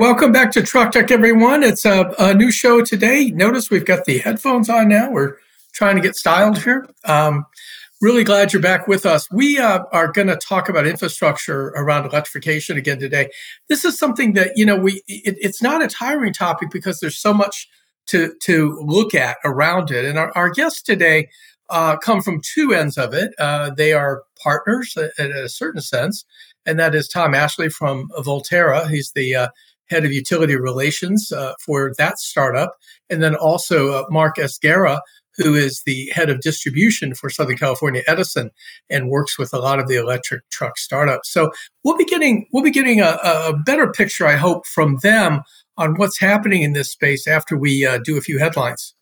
welcome back to Truck Tech, everyone. It's a, a, new show today. Notice we've got the headphones on now. We're trying to get styled here. Um, really glad you're back with us. We uh, are going to talk about infrastructure around electrification again today. This is something that you know we it, it's not a tiring topic because there's so much to to look at around it. And our, our guests today uh, come from two ends of it. Uh, they are partners in a certain sense, and that is Tom Ashley from Voltera. He's the uh, head of utility relations uh, for that startup, and then also uh, Mark Esguerra, who is the head of distribution for Southern California Edison and works with a lot of the electric truck startups. So we'll be getting we'll be getting a, a better picture, I hope, from them on what's happening in this space after we uh, do a few headlines.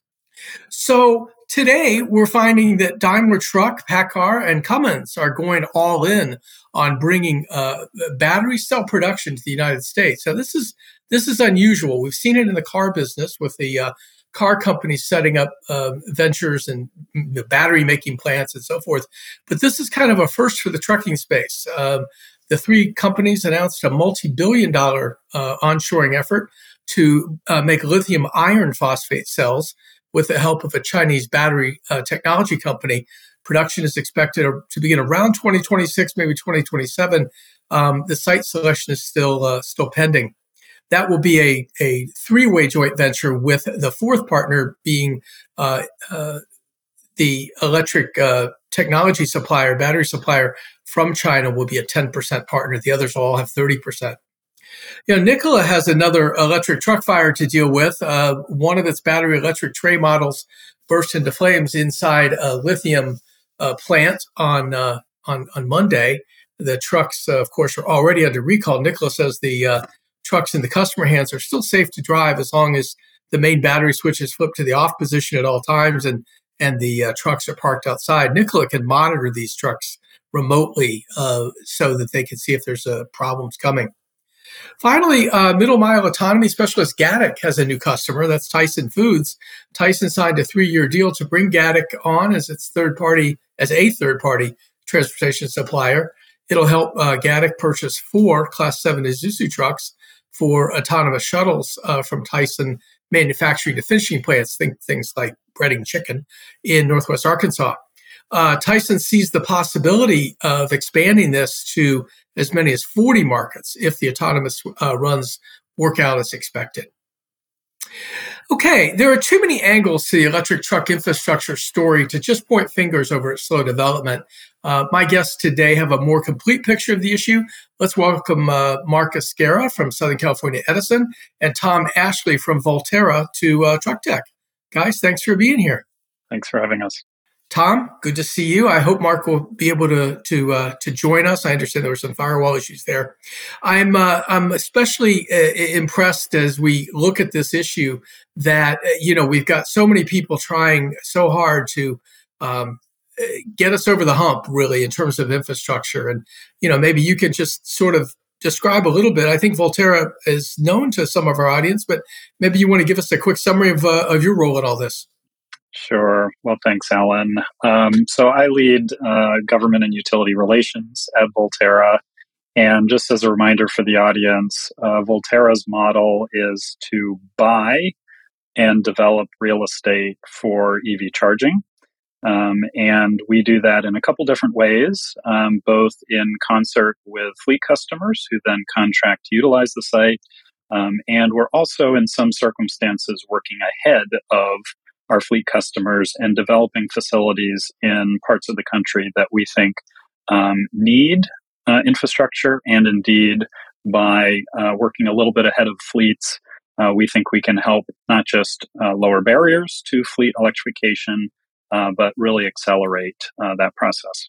So today we're finding that Daimler Truck, PACCAR, and Cummins are going all in on bringing uh, battery cell production to the United States. So this is this is unusual. We've seen it in the car business with the uh, car companies setting up uh, ventures and the battery making plants and so forth. But this is kind of a first for the trucking space. Um, the three companies announced a multi-billion dollar uh, onshoring effort to uh, make lithium iron phosphate cells with the help of a Chinese battery uh, technology company. Production is expected to begin around 2026, maybe 2027. Um, the site selection is still uh, still pending. That will be a, a three way joint venture with the fourth partner being uh, uh the electric uh, technology supplier, battery supplier from China will be a 10% partner. The others will all have 30%. You know, Nikola has another electric truck fire to deal with. Uh, one of its battery electric Tre models burst into flames inside a lithium uh, plant on, uh, on on Monday. The trucks, uh, of course, are already under recall. Nikola says the uh, trucks in the customer hands are still safe to drive as long as the main battery switch is flipped to the off position at all times and and the uh, trucks are parked outside. Nikola can monitor these trucks remotely so that they can see if there's problems coming. Finally, uh, middle mile autonomy specialist Gatik has a new customer. That's Tyson Foods. Tyson signed a three-year deal to bring Gatik on as its third party, as a third party transportation supplier. It'll help uh, Gatik purchase four Class 7 Isuzu trucks for autonomous shuttles uh, from Tyson manufacturing to finishing plants, think things like breading chicken in Northwest Arkansas. Uh, Tyson sees the possibility of expanding this to as many as 40 markets if the autonomous uh, runs work out as expected. Okay, there are too many angles to the electric truck infrastructure story to just point fingers over its slow development. Uh, my guests today have a more complete picture of the issue. Let's welcome uh, Mark Esguerra from Southern California Edison and Tom Ashley from Voltera to uh, Truck Tech. Guys, thanks for being here. Thanks for having us. Tom, good to see you. I hope Mark will be able to to uh, to join us. I understand there were some firewall issues there. I'm uh, I'm especially uh, impressed as we look at this issue that uh, you know we've got so many people trying so hard to um, uh, get us over the hump, really, in terms of infrastructure. And you know maybe you can just sort of describe a little bit. I think Voltera is known to some of our audience, but maybe you want to give us a quick summary of uh, of your role in all this. Sure. Well, thanks, Alan. Um, so I lead uh, government and utility relations at Voltera. And just as a reminder for the audience, uh, Voltera's model is to buy and develop real estate for EV charging. Um, and we do that in a couple different ways, um, both in concert with fleet customers who then contract to utilize the site. Um, and we're also, in some circumstances, working ahead of our fleet customers and developing facilities in parts of the country that we think um, need uh, infrastructure and indeed by uh, working a little bit ahead of fleets uh, we think we can help not just uh, lower barriers to fleet electrification uh, but really accelerate uh, that process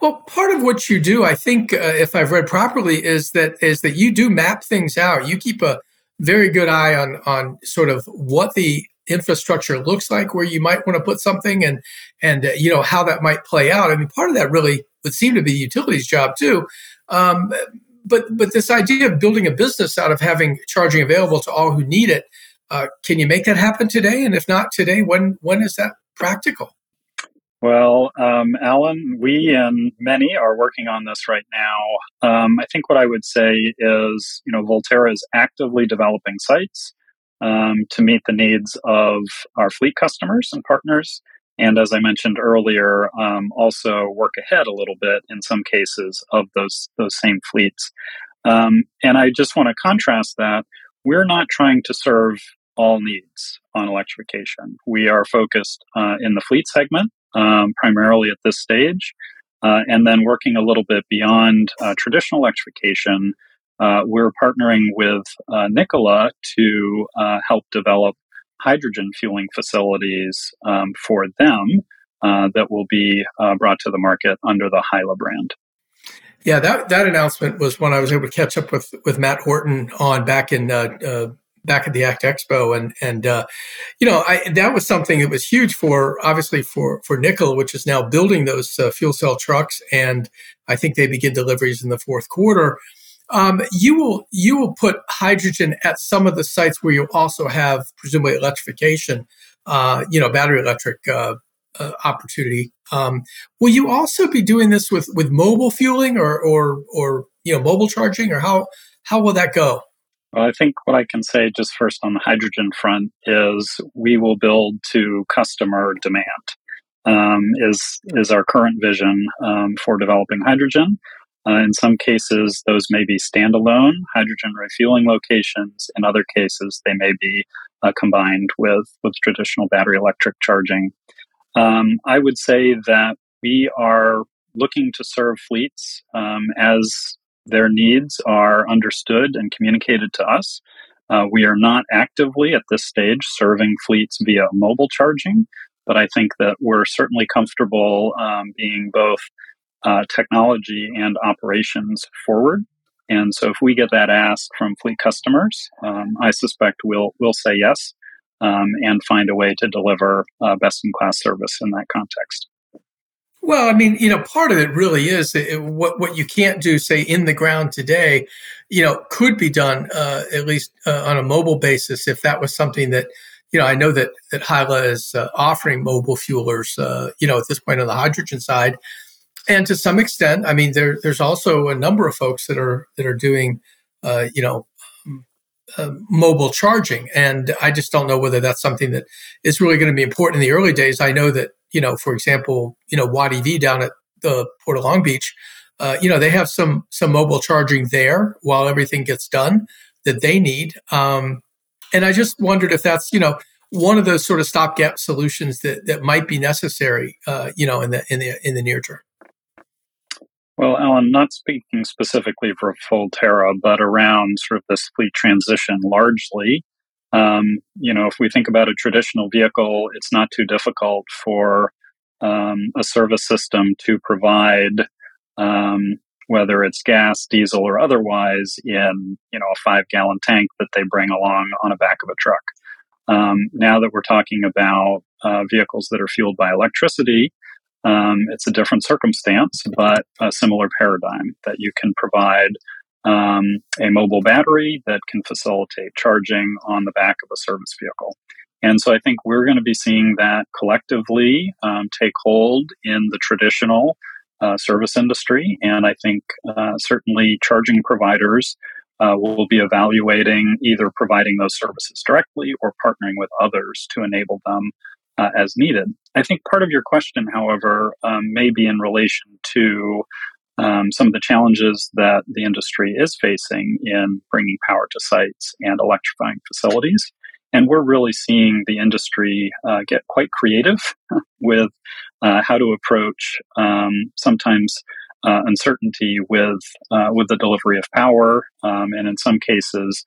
well, part of what you do, I think, if I've read properly, is that is that you do map things out. You keep a very good eye on on sort of what the infrastructure looks like where you might want to put something and and uh, you know how that might play out. I mean part of that really would seem to be utilities job too. Um, but but this idea of building a business out of having charging available to all who need it uh, can you make that happen today? And if not today when when is that practical? Well, um, Alan, we and many are working on this right now. Um, I think what I would say is, you know, Voltera is actively developing sites um, to meet the needs of our fleet customers and partners. And as I mentioned earlier, um, also work ahead a little bit in some cases of those those same fleets. Um, and I just want to contrast that we're not trying to serve all needs on electrification. We are focused uh, in the fleet segment um, primarily at this stage. Uh, and then working a little bit beyond uh, traditional electrification, uh, we're partnering with uh, Nikola to uh, help develop hydrogen fueling facilities um, for them uh, that will be brought to the market under the Hyla brand. Yeah, that, that announcement was one I was able to catch up with with Matt Horton on back in back at the ACT Expo, and and uh, you know I, that was something that was huge for obviously for for Nikola, which is now building those uh, fuel cell trucks, and I think they begin deliveries in the fourth quarter. Um, you will you will put hydrogen at some of the sites where you also have presumably electrification, uh, you know, battery electric uh, uh, opportunity. Um, will you also be doing this with with mobile fueling or or or you know mobile charging, or how how will that go? Well, I think what I can say just first on the hydrogen front is we will build to customer demand. Um, is is our current vision um, for developing hydrogen. Uh, in some cases, those may be standalone hydrogen refueling locations. In other cases, they may be uh, combined with with traditional battery electric charging. Um, I would say that we are looking to serve fleets um, as their needs are understood and communicated to us. Uh, we are not actively at this stage serving fleets via mobile charging, but I think that we're certainly comfortable um, being both uh, technology and operations forward. And so, if we get that ask from fleet customers, um, I suspect we'll we'll say yes um, and find a way to deliver uh, best in class service in that context. Well, I mean, you know, part of it really is it, what what you can't do, say, in the ground today, you know, could be done uh, at least uh, on a mobile basis if that was something that, you know, I know that that Hyla is uh, offering mobile fuelers, uh, you know, at this point on the hydrogen side, and to some extent, I mean, there there's also a number of folks that are that are doing, uh, you know, uh, mobile charging. And I just don't know whether that's something that is really going to be important in the early days. I know that, you know, for example, you know, Watt EV down at the Port of Long Beach, uh, you know, they have some some mobile charging there while everything gets done that they need. Um, and I just wondered if that's, you know, one of those sort of stopgap solutions that that might be necessary, uh, you know, in the in the in the near term. Well, Alan, not speaking specifically for Voltera, but around sort of this fleet transition largely. Um, you know, if we think about a traditional vehicle, it's not too difficult for um, a service system to provide, um, whether it's gas, diesel, or otherwise, in you know a five-gallon tank that they bring along on the back of a truck. Um, now that we're talking about uh, vehicles that are fueled by electricity, um, it's a different circumstance, but a similar paradigm that you can provide um, a mobile battery that can facilitate charging on the back of a service vehicle. And so I think we're going to be seeing that collectively um, take hold in the traditional uh, service industry. And I think uh, certainly charging providers uh, will be evaluating either providing those services directly or partnering with others to enable them uh, as needed. I think part of your question, however, um, may be in relation to um, some of the challenges that the industry is facing in bringing power to sites and electrifying facilities. And we're really seeing the industry uh, get quite creative with uh, how to approach um, sometimes uh, uncertainty with uh, with the delivery of power, um, and in some cases,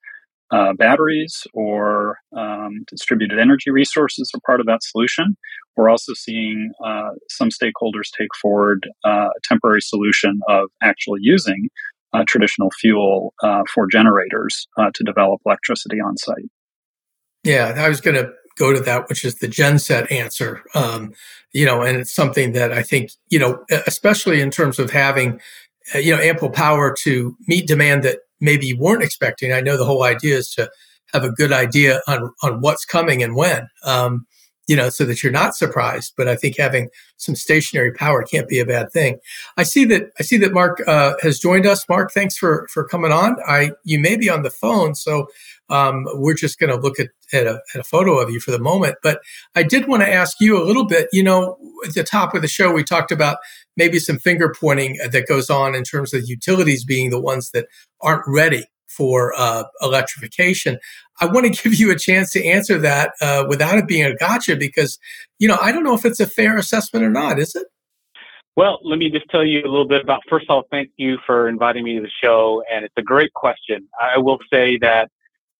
uh, batteries or um, distributed energy resources are part of that solution. We're also seeing uh, some stakeholders take forward uh, a temporary solution of actually using uh, traditional fuel uh, for generators uh, to develop electricity on site. Yeah, I was going to go to that, which is the genset answer. Um, you know, and it's something that I think, you know, especially in terms of having, you know, ample power to meet demand that maybe you weren't expecting. I know the whole idea is to have a good idea on, on what's coming and when. Um, you know, so that you're not surprised. But I think having some stationary power can't be a bad thing. I see that I see that Mark uh, has joined us. Mark, thanks for for coming on. I you may be on the phone, so um, we're just going to look at at a, at a photo of you for the moment. But I did want to ask you a little bit. You know, at the top of the show, we talked about maybe some finger pointing that goes on in terms of utilities being the ones that aren't ready for uh, electrification. I want to give you a chance to answer that uh, without it being a gotcha because, you know, I don't know if it's a fair assessment or not, is it? Well, let me just tell you a little bit about. First of all, thank you for inviting me to the show, and it's a great question. I will say that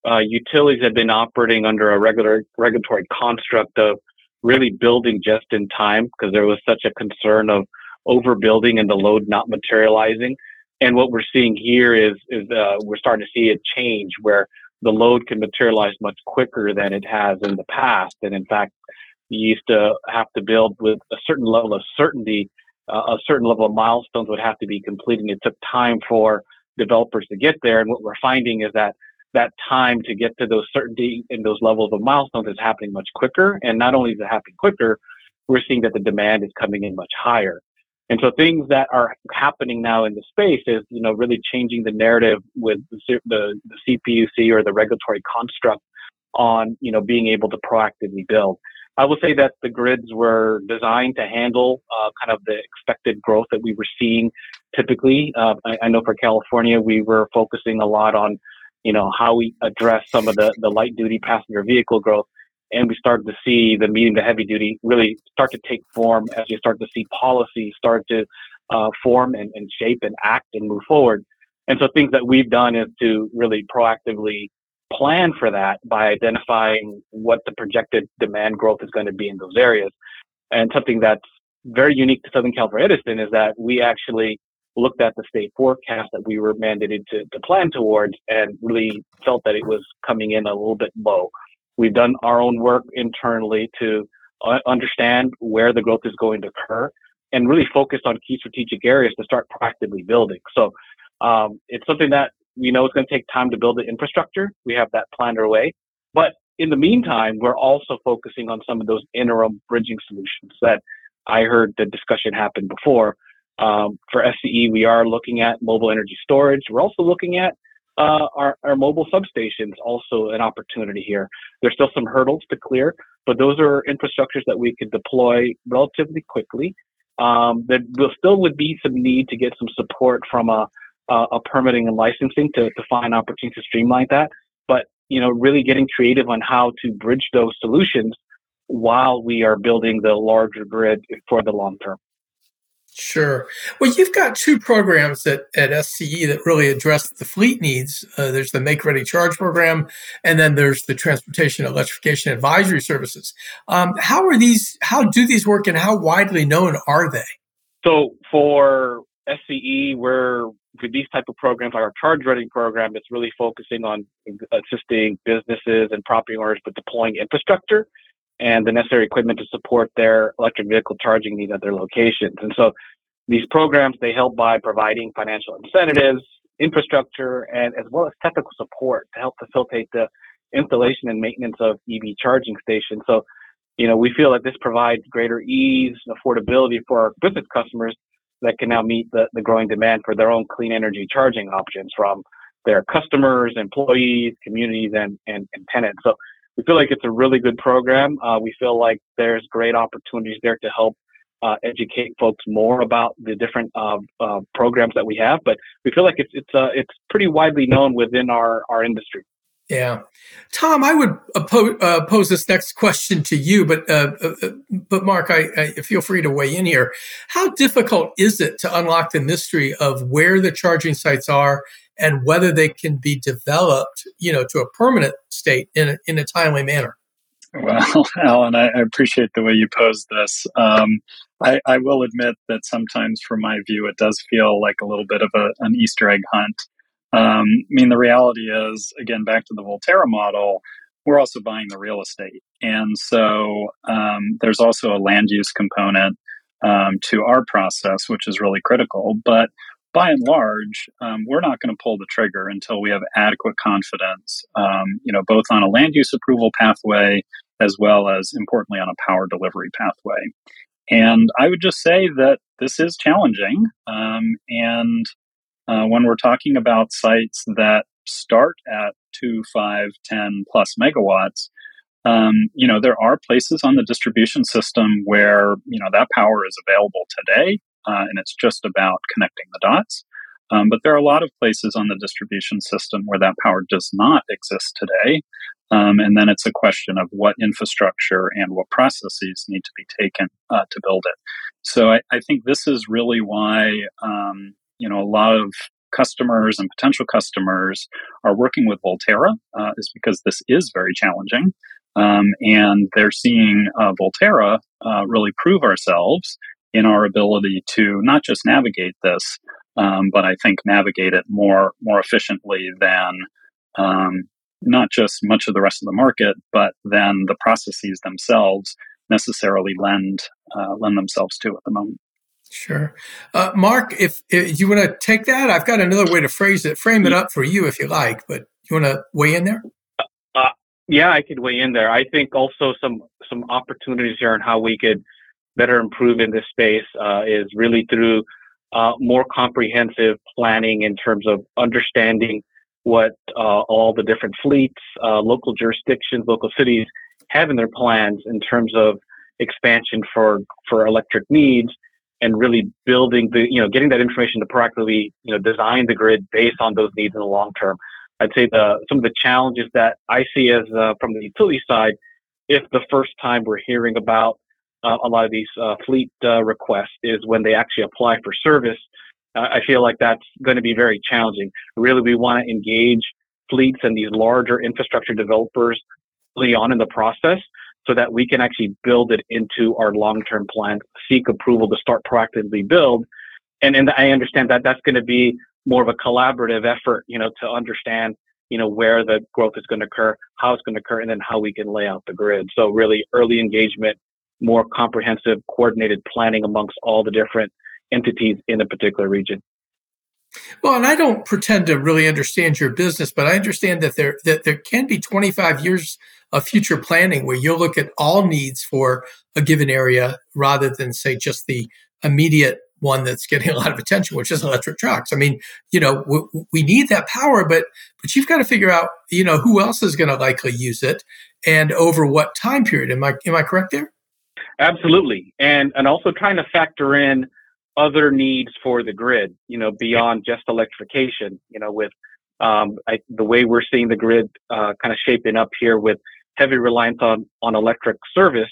uh, utilities have been operating under a regular regulatory construct of really building just in time because there was such a concern of overbuilding and the load not materializing. And what we're seeing here is is uh, we're starting to see a change where the load can materialize much quicker than it has in the past. And in fact, you used to have to build with a certain level of certainty. Uh, a certain level of milestones would have to be completed. It took time for developers to get there. And what we're finding is that that time to get to those certainty and those levels of milestones is happening much quicker. And not only is it happening quicker, we're seeing that the demand is coming in much higher. And so things that are happening now in the space is, you know, really changing the narrative with the, the, CPUC or the regulatory construct on, you know, being able to proactively build. I will say that the grids were designed to handle uh, kind of the expected growth that we were seeing typically. Uh, I, I, know for California, we were focusing a lot on, you know, how we address some of the, the light duty passenger vehicle growth and we started to see the medium to heavy duty really start to take form as you start to see policy start to uh, form and, and shape and act and move forward. And so things that we've done is to really proactively plan for that by identifying what the projected demand growth is going to be in those areas. And something that's very unique to Southern California Edison is that we actually looked at the state forecast that we were mandated to, to plan towards and really felt that it was coming in a little bit low. We've done our own work internally to uh, understand where the growth is going to occur and really focus on key strategic areas to start proactively building. So um, it's something that we know it's going to take time to build the infrastructure. We have that planned our way. But in the meantime, we're also focusing on some of those interim bridging solutions that I heard the discussion happen before. Um, for SCE, we are looking at mobile energy storage. We're also looking at uh, our, our mobile substations also an opportunity here. There's still some hurdles to clear, but those are infrastructures that we could deploy relatively quickly. Um, there still would be some need to get some support from a, a, a permitting and licensing to, to find opportunities to streamline that. But you know, really getting creative on how to bridge those solutions while we are building the larger grid for the long term. Sure. Well, you've got two programs at, at SCE that really address the fleet needs. Uh, there's the Make Ready Charge program, and then there's the Transportation Electrification Advisory Services. Um, how are these? How do these work, and how widely known are they? So for SCE, we're with these type of programs, like our Charge Ready program, it's really focusing on assisting businesses and property owners with deploying infrastructure and the necessary equipment to support their electric vehicle charging needs at their locations. And so these programs, they help by providing financial incentives, infrastructure, and as well as technical support to help facilitate the installation and maintenance of EV charging stations. So, you know, we feel that this provides greater ease and affordability for our business customers that can now meet the, the growing demand for their own clean energy charging options from their customers, employees, communities, and, and, and tenants. So we feel like it's a really good program. Uh, we feel like there's great opportunities there to help uh, educate folks more about the different uh, uh programs that we have. But we feel like it's it's uh, it's pretty widely known within our our industry. Yeah, Tom, I would uh, pose this next question to you, but but Mark, I, I feel free to weigh in here. How difficult is it to unlock the mystery of where the charging sites are and whether they can be developed, you know, to a permanent state in a, in a timely manner. Well, Alan, I, appreciate the way you posed this. Um, I, I, will admit that sometimes, from my view, it does feel like a little bit of a, an Easter egg hunt. Um, I mean, the reality is, again, back to the Voltera model, we're also buying the real estate. And so um, there's also a land use component um, to our process, which is really critical. But by and large, um, we're not going to pull the trigger until we have adequate confidence, um, you know, both on a land use approval pathway as well as importantly on a power delivery pathway. And I would just say that this is challenging. Um, and uh, when we're talking about sites that start at two, five, 10 plus megawatts, um, you know, there are places on the distribution system where, you know, that power is available today, uh, and it's just about connecting the dots. Um, but there are a lot of places on the distribution system where that power does not exist today. Um, and then it's a question of what infrastructure and what processes need to be taken uh, to build it. So I, I, think this is really why, um, you know, a lot of customers and potential customers are working with Voltera uh, is because this is very challenging. Um, and they're seeing uh, Voltera uh, really prove ourselves in our ability to not just navigate this, um, but I think navigate it more more efficiently than um, not just much of the rest of the market, but then the processes themselves necessarily lend uh, lend themselves to at the moment. Sure, uh, Mark. If, if you want to take that, I've got another way to phrase it, frame it up for you if you like. But you want to weigh in there? Uh, yeah, I could weigh in there. I think also some some opportunities here on how we could better improve in this space uh, is really through uh, more comprehensive planning in terms of understanding what uh, all the different fleets, uh, local jurisdictions, local cities have in their plans in terms of expansion for for electric needs, and really building the you know getting that information to proactively you know design the grid based on those needs in the long term. I'd say the some of the challenges that I see as uh, from the utility side, if the first time we're hearing about uh, a lot of these uh, fleet uh, requests is when they actually apply for service. Uh, I feel like that's going to be very challenging. Really, we want to engage fleets and these larger infrastructure developers early on in the process so that we can actually build it into our long-term plan, seek approval to start proactively build. And, and I understand that that's going to be more of a collaborative effort, you know, to understand, you know, where the growth is going to occur, how it's going to occur, and then how we can lay out the grid. So really early engagement more comprehensive, coordinated planning amongst all the different entities in a particular region. Well, and I don't pretend to really understand your business, but I understand that there that there can be 25 years of future planning where you'll look at all needs for a given area rather than say just the immediate one that's getting a lot of attention, which is electric trucks. I mean, you know, we, we need that power, but but you've got to figure out, you know, who else is going to likely use it and over what time period. Am I am I correct there? Absolutely, and and also trying to factor in other needs for the grid. You know, beyond just electrification. You know, with um, I, the way we're seeing the grid uh, kind of shaping up here with heavy reliance on on electric service.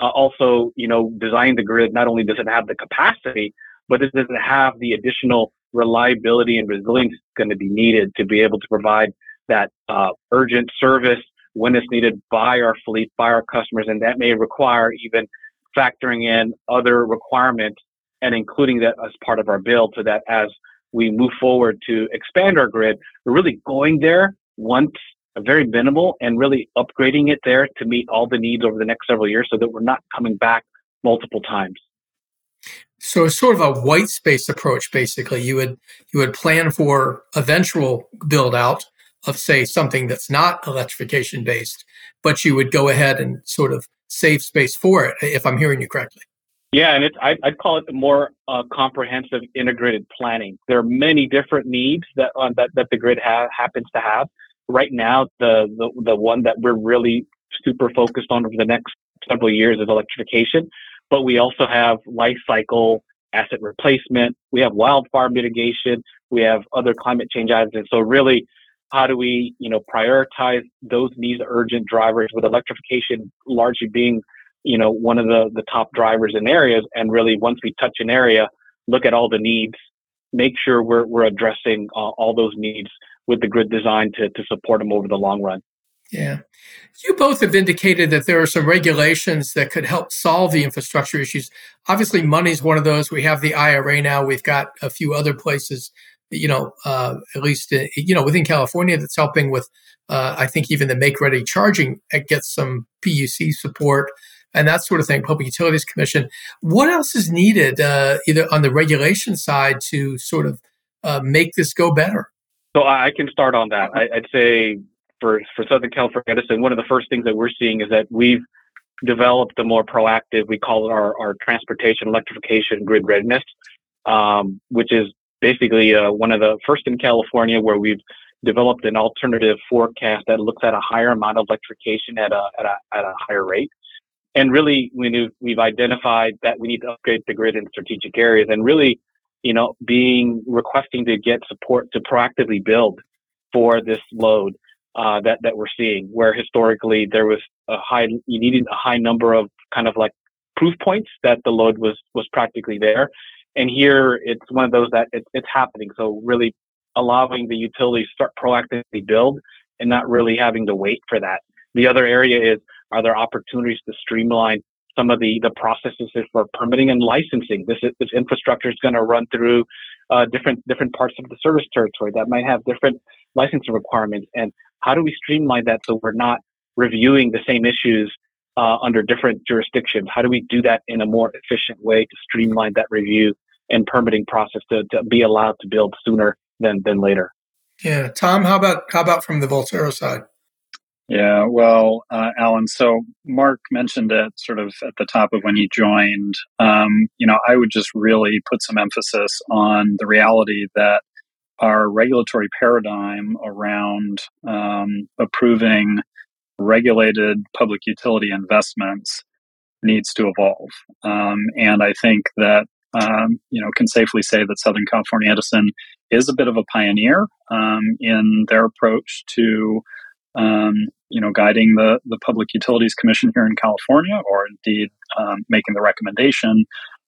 Uh, also, you know, design the grid not only does it have the capacity, but it doesn't have the additional reliability and resilience going to be needed to be able to provide that uh, urgent service when it's needed by our fleet, by our customers, and that may require even factoring in other requirements and including that as part of our build so that as we move forward to expand our grid, we're really going there once very minimal and really upgrading it there to meet all the needs over the next several years so that we're not coming back multiple times. So it's sort of a white space approach basically. You would you would plan for eventual build out of say something that's not electrification based, but you would go ahead and sort of save space for it, if I'm hearing you correctly. Yeah, and I, would call it more uh, comprehensive integrated planning. There are many different needs that uh, that, that the grid ha- happens to have. Right now, the, the the one that we're really super focused on over the next several years is electrification, but we also have life cycle asset replacement. We have wildfire mitigation. We have other climate change items, and so really how do we, you know, prioritize those needs urgent drivers with electrification largely being, you know, one of the, the top drivers in areas. And really, once we touch an area, look at all the needs, make sure we're, we're addressing uh, all those needs with the grid design to, to support them over the long run. Yeah. You both have indicated that there are some regulations that could help solve the infrastructure issues. Obviously, money is one of those. We have the IRA now. We've got a few other places you know, uh, at least, uh, you know, within California that's helping with, uh, I think even the make ready charging gets some PUC support and that sort of thing, Public Utilities Commission. What else is needed, uh, either on the regulation side to sort of uh, make this go better? So I can start on that. I, would say for for Southern California Edison, one of the first things that we're seeing is that we've developed a more proactive. We call it our our transportation electrification grid readiness, um, which is basically uh, one of the first in California where we've developed an alternative forecast that looks at a higher amount of electrification at a at a at a higher rate. And really, we knew, we've identified that we need to upgrade the grid in strategic areas, and really, you know, being requesting to get support to proactively build for this load uh, that that we're seeing. Where historically there was a high, you needed a high number of kind of like proof points that the load was was practically there, and here it's one of those that it, it's happening. So really allowing the utilities start proactively build and not really having to wait for that. The other area is are there opportunities to streamline some of the, the processes for permitting and licensing? This, this infrastructure is going to run through uh, different different parts of the service territory that might have different licensing requirements. And how do we streamline that so we're not reviewing the same issues uh, under different jurisdictions? How do we do that in a more efficient way to streamline that review and permitting process to, to be allowed to build sooner than than later? Yeah, Tom, how about how about from the Voltera side? Yeah, well, uh, Alan, so Mark mentioned it sort of at the top of when he joined. Um, you know, I would just really put some emphasis on the reality that our regulatory paradigm around um, approving regulated public utility investments needs to evolve. Um, and I think that, um, you know, can safely say that Southern California Edison is a bit of a pioneer um, in their approach to um, you know, guiding the, the Public Utilities Commission here in California, or indeed um, making the recommendation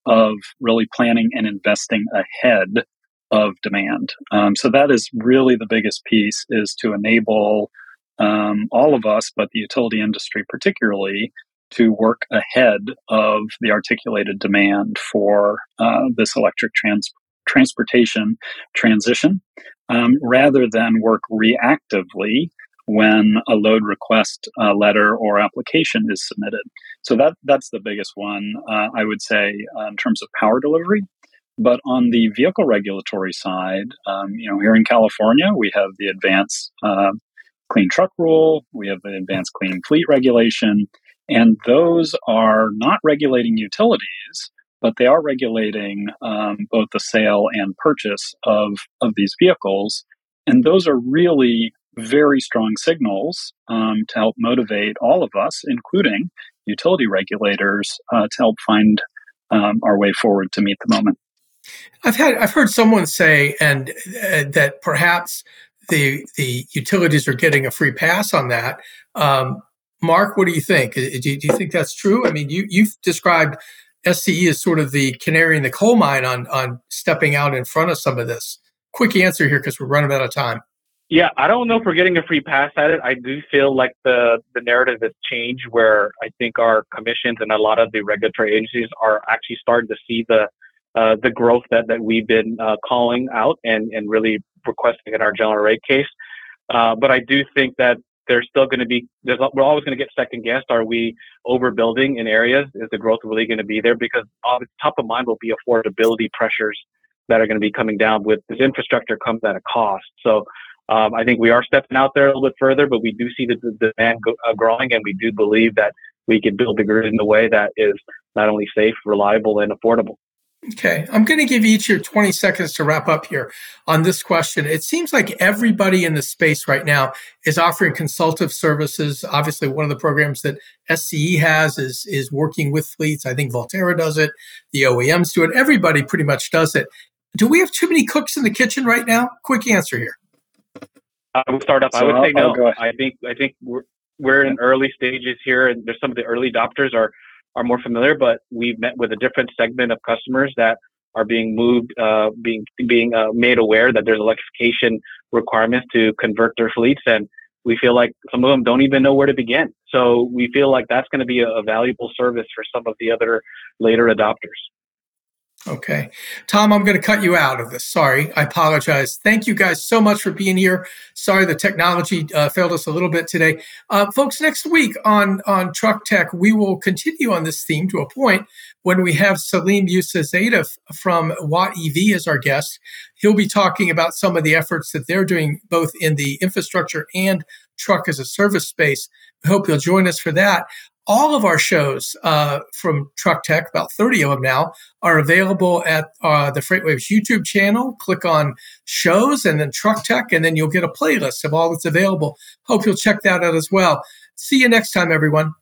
of really planning and investing ahead of demand. Um, so that is really the biggest piece is to enable um, all of us, but the utility industry particularly, to work ahead of the articulated demand for uh, this electric trans- transportation transition, um, rather than work reactively when a load request uh, letter or application is submitted. So that that's the biggest one uh, I would say uh, in terms of power delivery. But on the vehicle regulatory side, um, you know, here in California, we have the advanced uh, clean truck rule, we have the advanced clean fleet regulation, and those are not regulating utilities, but they are regulating um, both the sale and purchase of of these vehicles. And those are really very strong signals um, to help motivate all of us, including utility regulators, uh, to help find um, our way forward to meet the moment. I've had I've heard someone say and uh, that perhaps the the utilities are getting a free pass on that. Um, Mark, what do you think? Do, do, you think that's true? I mean, you you've described SCE as sort of the canary in the coal mine on on stepping out in front of some of this. Quick answer here because we're running out of time. Yeah, I don't know if we're getting a free pass at it. I do feel like the the narrative has changed, where I think our commissions and a lot of the regulatory agencies are actually starting to see the uh, the growth that that we've been uh, calling out and and really requesting in our general rate case. Uh, but I do think that there's still going to be there's we're always going to get second guessed. Are we overbuilding in areas? Is the growth really going to be there? Because top of mind will be affordability pressures that are going to be coming down with this infrastructure comes at a cost. So um, I think we are stepping out there a little bit further, but we do see the, the demand go, uh, growing, and we do believe that we can build the grid in a way that is not only safe, reliable, and affordable. Okay, I'm going to give each your 20 seconds to wrap up here on this question. It seems like everybody in the space right now is offering consultative services. Obviously, one of the programs that SCE has is is working with fleets. I think Voltera does it. The OEMs do it. Everybody pretty much does it. Do we have too many cooks in the kitchen right now? Quick answer here. I would start up. So I would I'll, say no. I think I think we're we're in early stages here, and there's some of the early adopters are are more familiar, but we've met with a different segment of customers that are being moved, uh, being being uh, made aware that there's electrification requirements to convert their fleets, and we feel like some of them don't even know where to begin. So we feel like that's going to be a, a valuable service for some of the other later adopters. Okay. Tom, I'm going to cut you out of this. Sorry. I apologize. Thank you guys so much for being here. Sorry the technology uh, failed us a little bit today. Uh, folks, next week on, on Truck Tech, we will continue on this theme to a point when we have Salim Youssefzadeh from Watt EV as our guest. He'll be talking about some of the efforts that they're doing both in the infrastructure and truck as a service space. We hope you'll join us for that. All of our shows uh, from Truck Tech, about 30 of them now, are available at uh, the FreightWaves YouTube channel. Click on shows and then Truck Tech, and then you'll get a playlist of all that's available. Hope you'll check that out as well. See you next time, everyone.